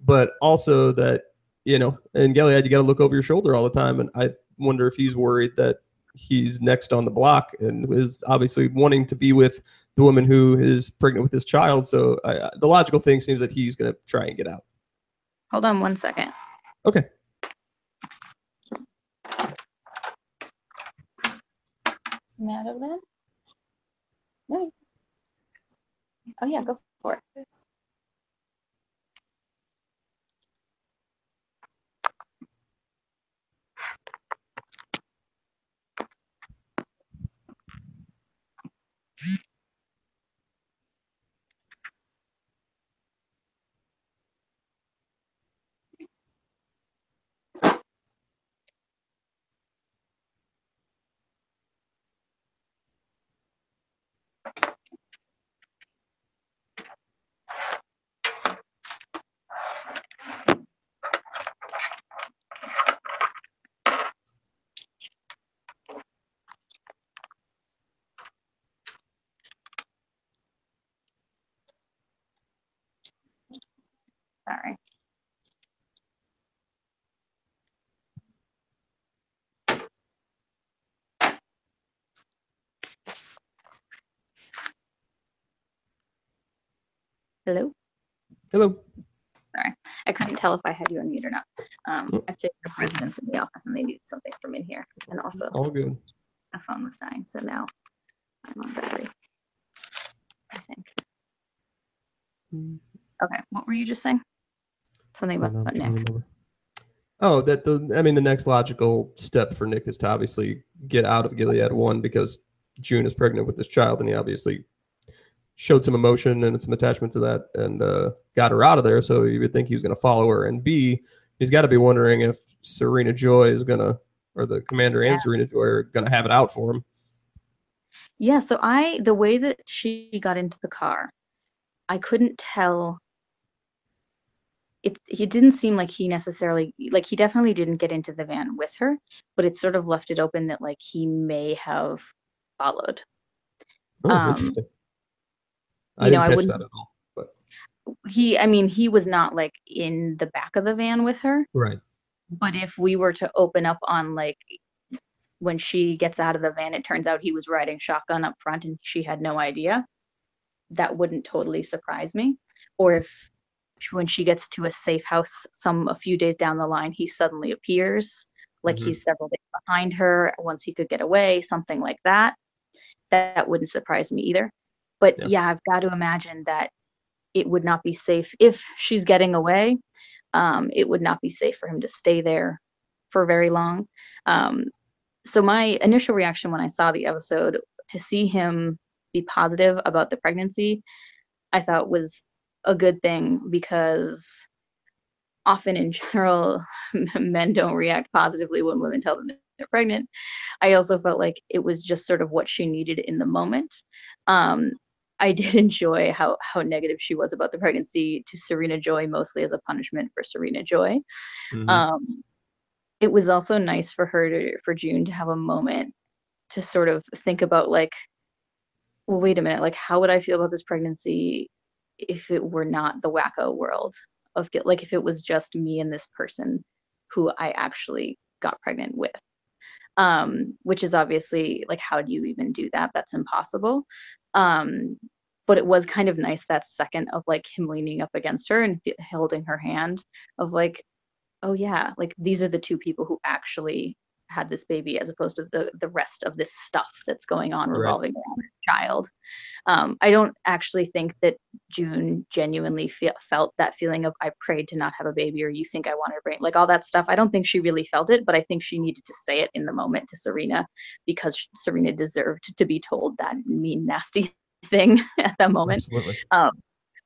but also that you know, in Gilead, you got to look over your shoulder all the time, and I wonder if he's worried that he's next on the block and is obviously wanting to be with the woman who is pregnant with his child. So I, the logical thing seems that he's going to try and get out. Hold on one second. Okay. Madeline? No. Oh yeah, go for it. Sorry. Hello? Hello. Sorry. I couldn't tell if I had you on mute or not. Um, Oh. I've taken the residents in the office and they needed something from in here. And also All good. the phone was dying, so now I'm on battery. I think. Okay, what were you just saying? Something about, about Nick. Oh, that the I mean the next logical step for Nick is to obviously get out of Gilead one because June is pregnant with this child and he obviously showed some emotion and some attachment to that and uh, got her out of there. So you would think he was going to follow her. And B, he's got to be wondering if Serena Joy is going to, or the commander and Yeah. Serena Joy are going to have it out for him. Yeah, so I the way that she got into the car, I couldn't tell. It it didn't seem like he necessarily like he definitely didn't get into the van with her, but it sort of left it open that like he may have followed. Oh, Um, interesting. I you know, I wouldn't- that at all. But He, I mean, he was not like in the back of the van with her, right. but if we were to open up on like when she gets out of the van, it turns out he was riding shotgun up front and she had no idea. That wouldn't totally surprise me. Or if when she gets to a safe house some a few days down the line, he suddenly appears like Mhm. he's several days behind her once he could get away, something like that. That, that wouldn't surprise me either. But Yeah. yeah, I've got to imagine that it would not be safe if she's getting away. Um, it would not be safe for him to stay there for very long. Um, so my initial reaction when I saw the episode to see him be positive about the pregnancy, I thought was a good thing because often in general men don't react positively when women tell them they're pregnant. I also felt like it was just sort of what she needed in the moment. Um, I did enjoy how how negative she was about the pregnancy to Serena Joy, mostly as a punishment for Serena Joy. Mhm. Um, it was also nice for her to for June to have a moment to sort of think about like, well, wait a minute, like how would I feel about this pregnancy if it were not the wacko world of get like if it was just me and this person who I actually got pregnant with. Um, which is obviously like how do you even do that? That's impossible. Um, but it was kind of nice that second of like him leaning up against her and holding her hand of like oh yeah like these are the two people who actually had this baby as opposed to the the rest of this stuff that's going on Right. revolving around her child um, i don't actually think that june genuinely fe- felt that feeling of i prayed to not have a baby or you think i want her brain like all that stuff i don't think she really felt it but i think she needed to say it in the moment to serena because serena deserved to be told that mean nasty thing at that moment Absolutely. um,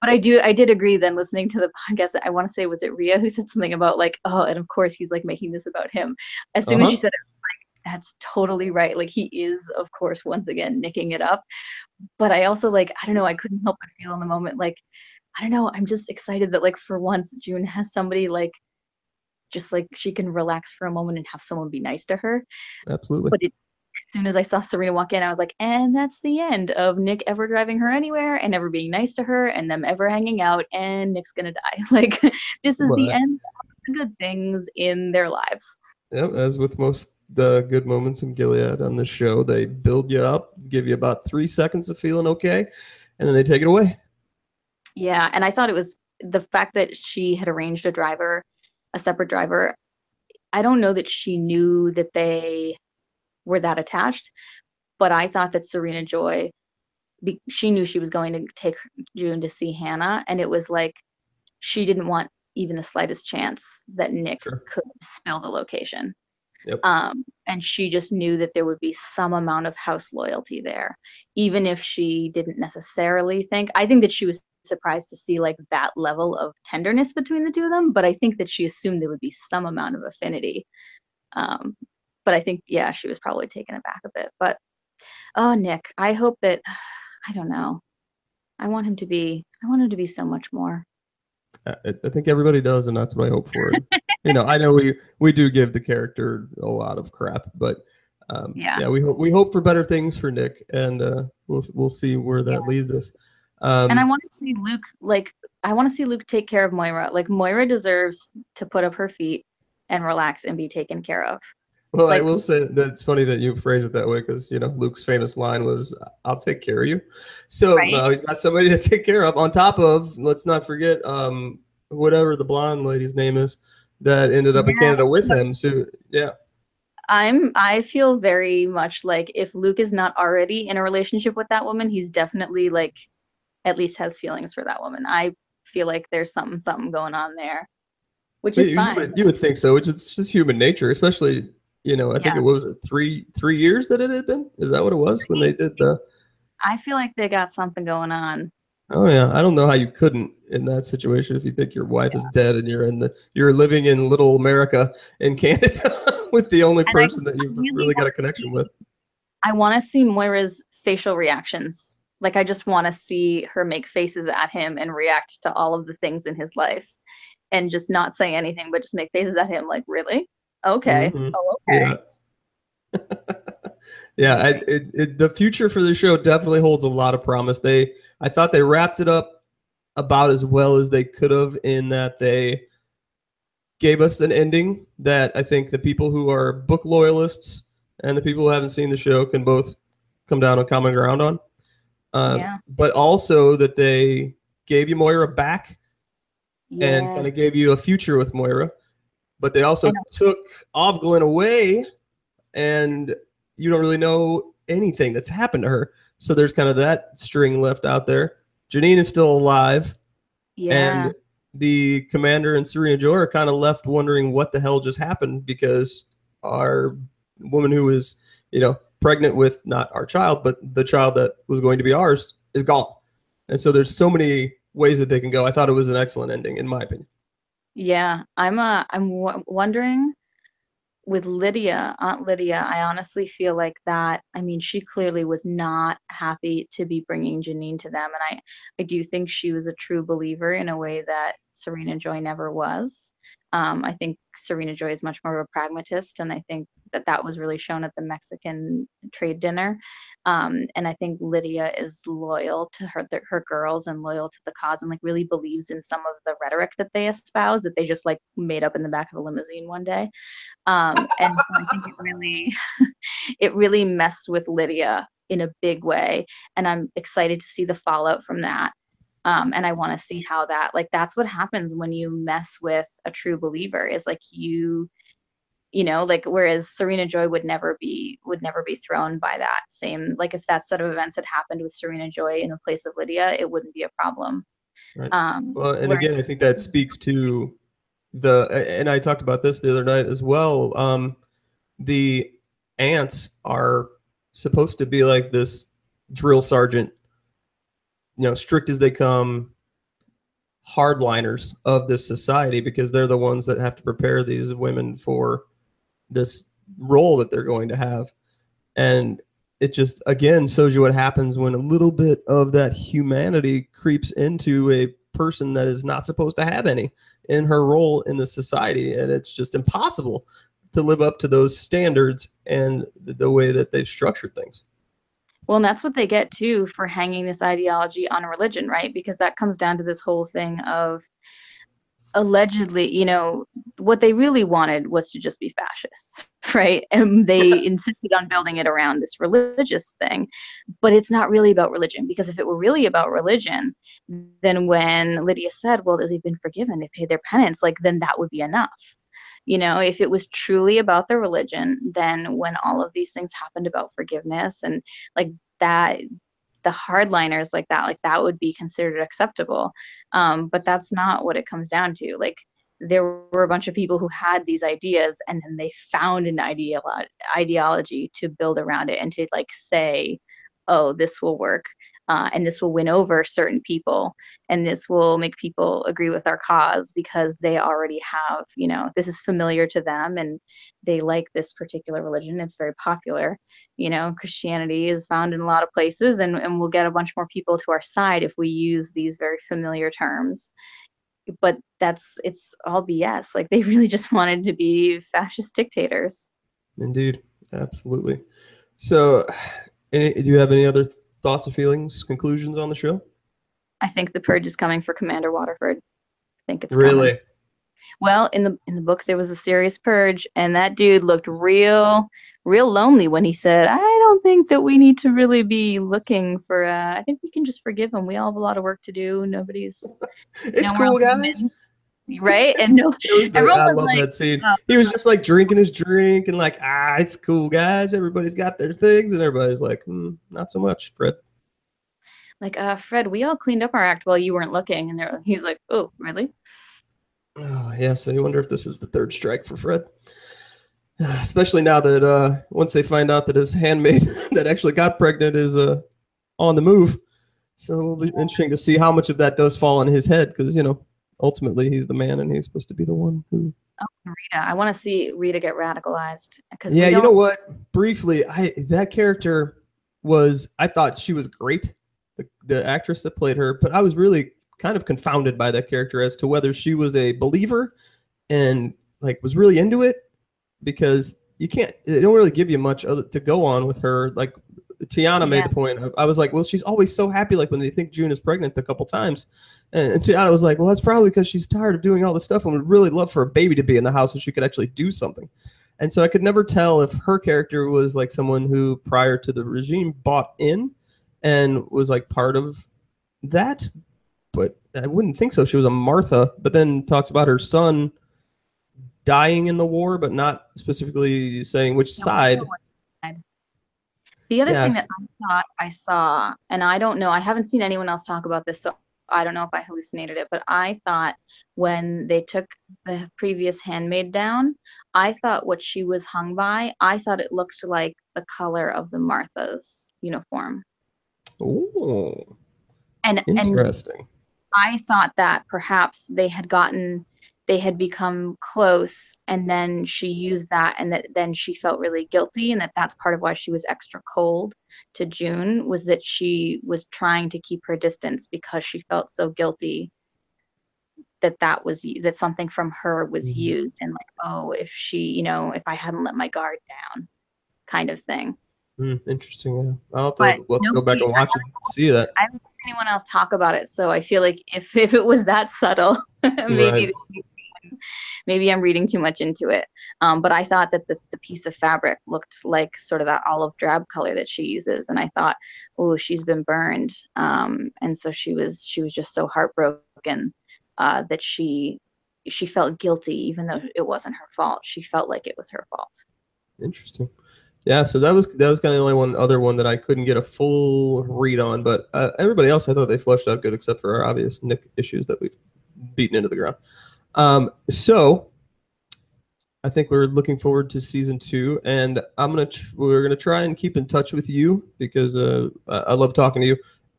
but I do, I did agree. Then listening to the podcast, I want to say was it Ria who said something about like, oh, and of course he's like making this about him. As soon as Uh-huh. she said it, like, that's totally right. Like he is, of course, once again nicking it up. But I also like, I don't know, I couldn't help but feel in the moment like, I don't know. I'm just excited that like for once June has somebody like just like she can relax for a moment and have someone be nice to her. Absolutely. But it, as soon as I saw Serena walk in, I was like, and that's the end of Nick ever driving her anywhere and ever being nice to her and them ever hanging out and Nick's gonna die. Like this is the end of the good things in their lives. Yeah, as with most the good moments in Gilead on this show, they build you up, give you about three seconds of feeling okay, and then they take it away. Yeah, and I thought it was the fact that she had arranged a driver, a separate driver. I don't know that she knew that they were that attached, but I thought that Serena Joy, be, she knew she was going to take June to see Hannah, and it was like she didn't want even the slightest chance that Nick sure. could spill the location. Yep. Um, and she just knew that there would be some amount of house loyalty there, even if she didn't necessarily think. I think that she was surprised to see like that level of tenderness between the two of them, but I think that she assumed there would be some amount of affinity. Um, but I think yeah, she was probably taken aback a bit. But oh, Nick, I hope that I don't know. I want him to be. I want him to be so much more. I, I think everybody does, and that's what I hope for. you know, I know we we do give the character a lot of crap, but um, yeah, yeah, we hope we hope for better things for Nick, and uh, we'll we'll see where that yeah. leads us. Um, and I want to see Luke like I want to see Luke take care of Moira. Like Moira deserves to put up her feet and relax and be taken care of. Well, like, I will say that it's funny that you phrase it that way because you know Luke's famous line was "I'll take care of you." So right? now he's got somebody to take care of. On top of, let's not forget, um, whatever the blonde lady's name is that ended up yeah. in Canada with him. So yeah. I'm I feel very much like if Luke is not already in a relationship with that woman, he's definitely like at least has feelings for that woman. I feel like there's something something going on there. Which is you, fine. You would, you would think so, which is just human nature, especially you know, I yeah. think it was three three years that it had been. Is that what it was when they did the? I feel like they got something going on. Oh yeah, I don't know how you couldn't in that situation if you think your wife yeah. is dead and you're in the you're living in little America in Canada with the only and person I, that you've really, really got a connection with. I want to see Moira's facial reactions. Like I just want to see her make faces at him and react to all of the things in his life and just not say anything but just make faces at him like really? Okay. Mm-hmm. Oh, okay. Yeah. yeah, I, it, it, the future for the show definitely holds a lot of promise. They, I thought they wrapped it up about as well as they could have in that they gave us an ending that I think the people who are book loyalists and the people who haven't seen the show can both come down on common ground on. Um, yeah. But also that they gave you Moira back yeah. and kind of gave you a future with Moira but they also took Ofglen away, and you don't really know anything that's happened to her. So there's kind of that string left out there. Janine is still alive. Yeah. And the commander and Serena Joy are kind of left wondering what the hell just happened because our woman who was, you know, pregnant with not our child, but the child that was going to be ours is gone. And so there's so many ways that they can go. I thought it was an excellent ending, in my opinion. Yeah, I'm uh I'm w- wondering with Lydia, Aunt Lydia, I honestly feel like that. I mean, she clearly was not happy to be bringing Janine to them, and I I do think she was a true believer in a way that Serena Joy never was. Um, I think Serena Joy is much more of a pragmatist, and I think that that was really shown at the Mexican trade dinner. Um, and I think Lydia is loyal to her her girls and loyal to the cause, and like really believes in some of the rhetoric that they espouse that they just like made up in the back of a limousine one day. Um, and so I think it really it really messed with Lydia in a big way, and I'm excited to see the fallout from that. Um, and i want to see how that like that's what happens when you mess with a true believer is like you you know like whereas serena joy would never be would never be thrown by that same like if that set of events had happened with serena joy in the place of lydia it wouldn't be a problem right. um well and again i think that speaks to the and i talked about this the other night as well um the aunts are supposed to be like this drill sergeant you know strict as they come hardliners of this society because they're the ones that have to prepare these women for this role that they're going to have. And it just again shows you what happens when a little bit of that humanity creeps into a person that is not supposed to have any in her role in the society, and it's just impossible to live up to those standards and the, way that they've structured things. Well, and that's what they get too for hanging this ideology on religion, right? Because that comes down to this whole thing of allegedly, you know, what they really wanted was to just be fascists, right? And they insisted on building it around this religious thing. But it's not really about religion, because if it were really about religion, then when Lydia said, well, they've been forgiven, they paid their penance, like, then that would be enough. You know, if it was truly about the religion, then when all of these things happened about forgiveness and like that, the hardliners like that, like that would be considered acceptable. Um, but that's not what it comes down to. Like there were a bunch of people who had these ideas and then they found an ideolo- ideology to build around it and to like say, oh, this will work uh, and this will win over certain people and this will make people agree with our cause because they already have you know this is familiar to them and they like this particular religion. It's very popular. You know christianity is found in a lot of places and, and we'll get a bunch more people to our side if we use these very familiar terms. But that's it's all bs like they really just wanted to be fascist dictators. Indeed. Absolutely. So any, do you have any other thoughts or feelings, conclusions on the show? I think the purge is coming for Commander Waterford. I think it's really. Coming. Well, in the in the book there was a serious purge, and that dude looked real, real lonely when he said, "I don't think that we need to really be looking for. Uh, I think we can just forgive him. We all have a lot of work to do. Nobody's. it's cool, guys." Right? And no, everyone I love like, that scene. Uh, he was just like drinking his drink and like, ah, it's cool, guys. Everybody's got their things, and everybody's like, mm, not so much, Fred. Like, uh, Fred, we all cleaned up our act while you weren't looking, and they're, he's like, oh, really? Oh, yeah. So you wonder if this is the third strike for Fred. Especially now that uh, once they find out that his handmaid that actually got pregnant is uh, on the move. So it'll be interesting to see how much of that does fall on his head because, you know, ultimately he's the man and he's supposed to be the one who oh, Rita. I want to see Rita get radicalized because yeah, you know what? Briefly, I that character was I thought she was great, the the actress that played her, but I was really kind of confounded by that character as to whether she was a believer and like was really into it because you can't they don't really give you much other, to go on with her like Tiana yeah. made the point. I was like, well, she's always so happy. Like when they think June is pregnant a couple times, and, and Tiana was like, well, that's probably because she's tired of doing all this stuff and would really love for a baby to be in the house so she could actually do something. And so I could never tell if her character was like someone who, prior to the regime, bought in and was like part of that. But I wouldn't think so. She was a Martha, but then talks about her son dying in the war, but not specifically saying which no, side. The other yes. thing that I thought I saw, and I don't know, I haven't seen anyone else talk about this, so I don't know if I hallucinated it, but I thought when they took the previous handmaid down, I thought what she was hung by, I thought it looked like the color of the Martha's uniform. Oh, and interesting. And I thought that perhaps they had gotten they had become close and then she used that and that then she felt really guilty and that that's part of why she was extra cold to june was that she was trying to keep her distance because she felt so guilty that that was that something from her was mm-hmm. used and like oh if she you know if i hadn't let my guard down kind of thing. Mm, interesting yeah. I'll have to we'll go back and watch it see that. I haven't anyone else talk about it so i feel like if if it was that subtle maybe right maybe I'm reading too much into it. Um, but I thought that the, the piece of fabric looked like sort of that olive drab color that she uses, and I thought, oh, she's been burned, um, and so she was she was just so heartbroken uh, that she she felt guilty, even though it wasn't her fault. She felt like it was her fault. Interesting. Yeah, so that was that was kind of the only one other one that I couldn't get a full read on, but uh, everybody else I thought they flushed out good, except for our obvious Nick issues that we've beaten into the ground. Um, so I think we're looking forward to season two, and I'm gonna tr- we're gonna try and keep in touch with you because uh, I love talking to you,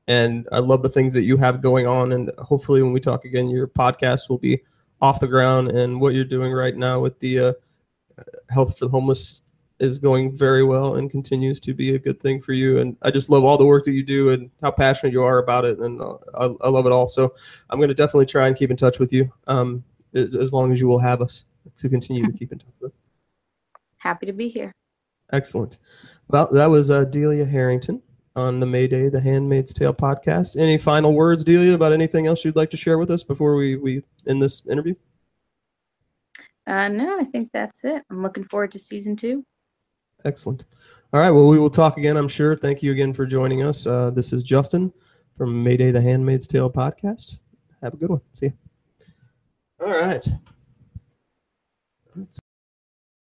and I love the things that you have going on, and hopefully when we talk again, your podcast will be off the ground, and what you're doing right now with the uh, health for the homeless is going very well and continues to be a good thing for you. And I just love all the work that you do and how passionate you are about it. And uh, I, I love it all. So I'm going to definitely try and keep in touch with you um, as long as you will have us to continue to keep in touch with. Happy to be here. Excellent. Well, that was uh, Delia Harrington on the Mayday, the Handmaid's Tale podcast. Any final words, Delia, about anything else you'd like to share with us before we, we end this interview? Uh, no, I think that's it. I'm looking forward to season two. Excellent. All right. Well, we will talk again, I'm sure. Thank you again for joining us. Uh, this is Justin from Mayday, the Handmaid's Tale podcast. Have a good one. See you. All right.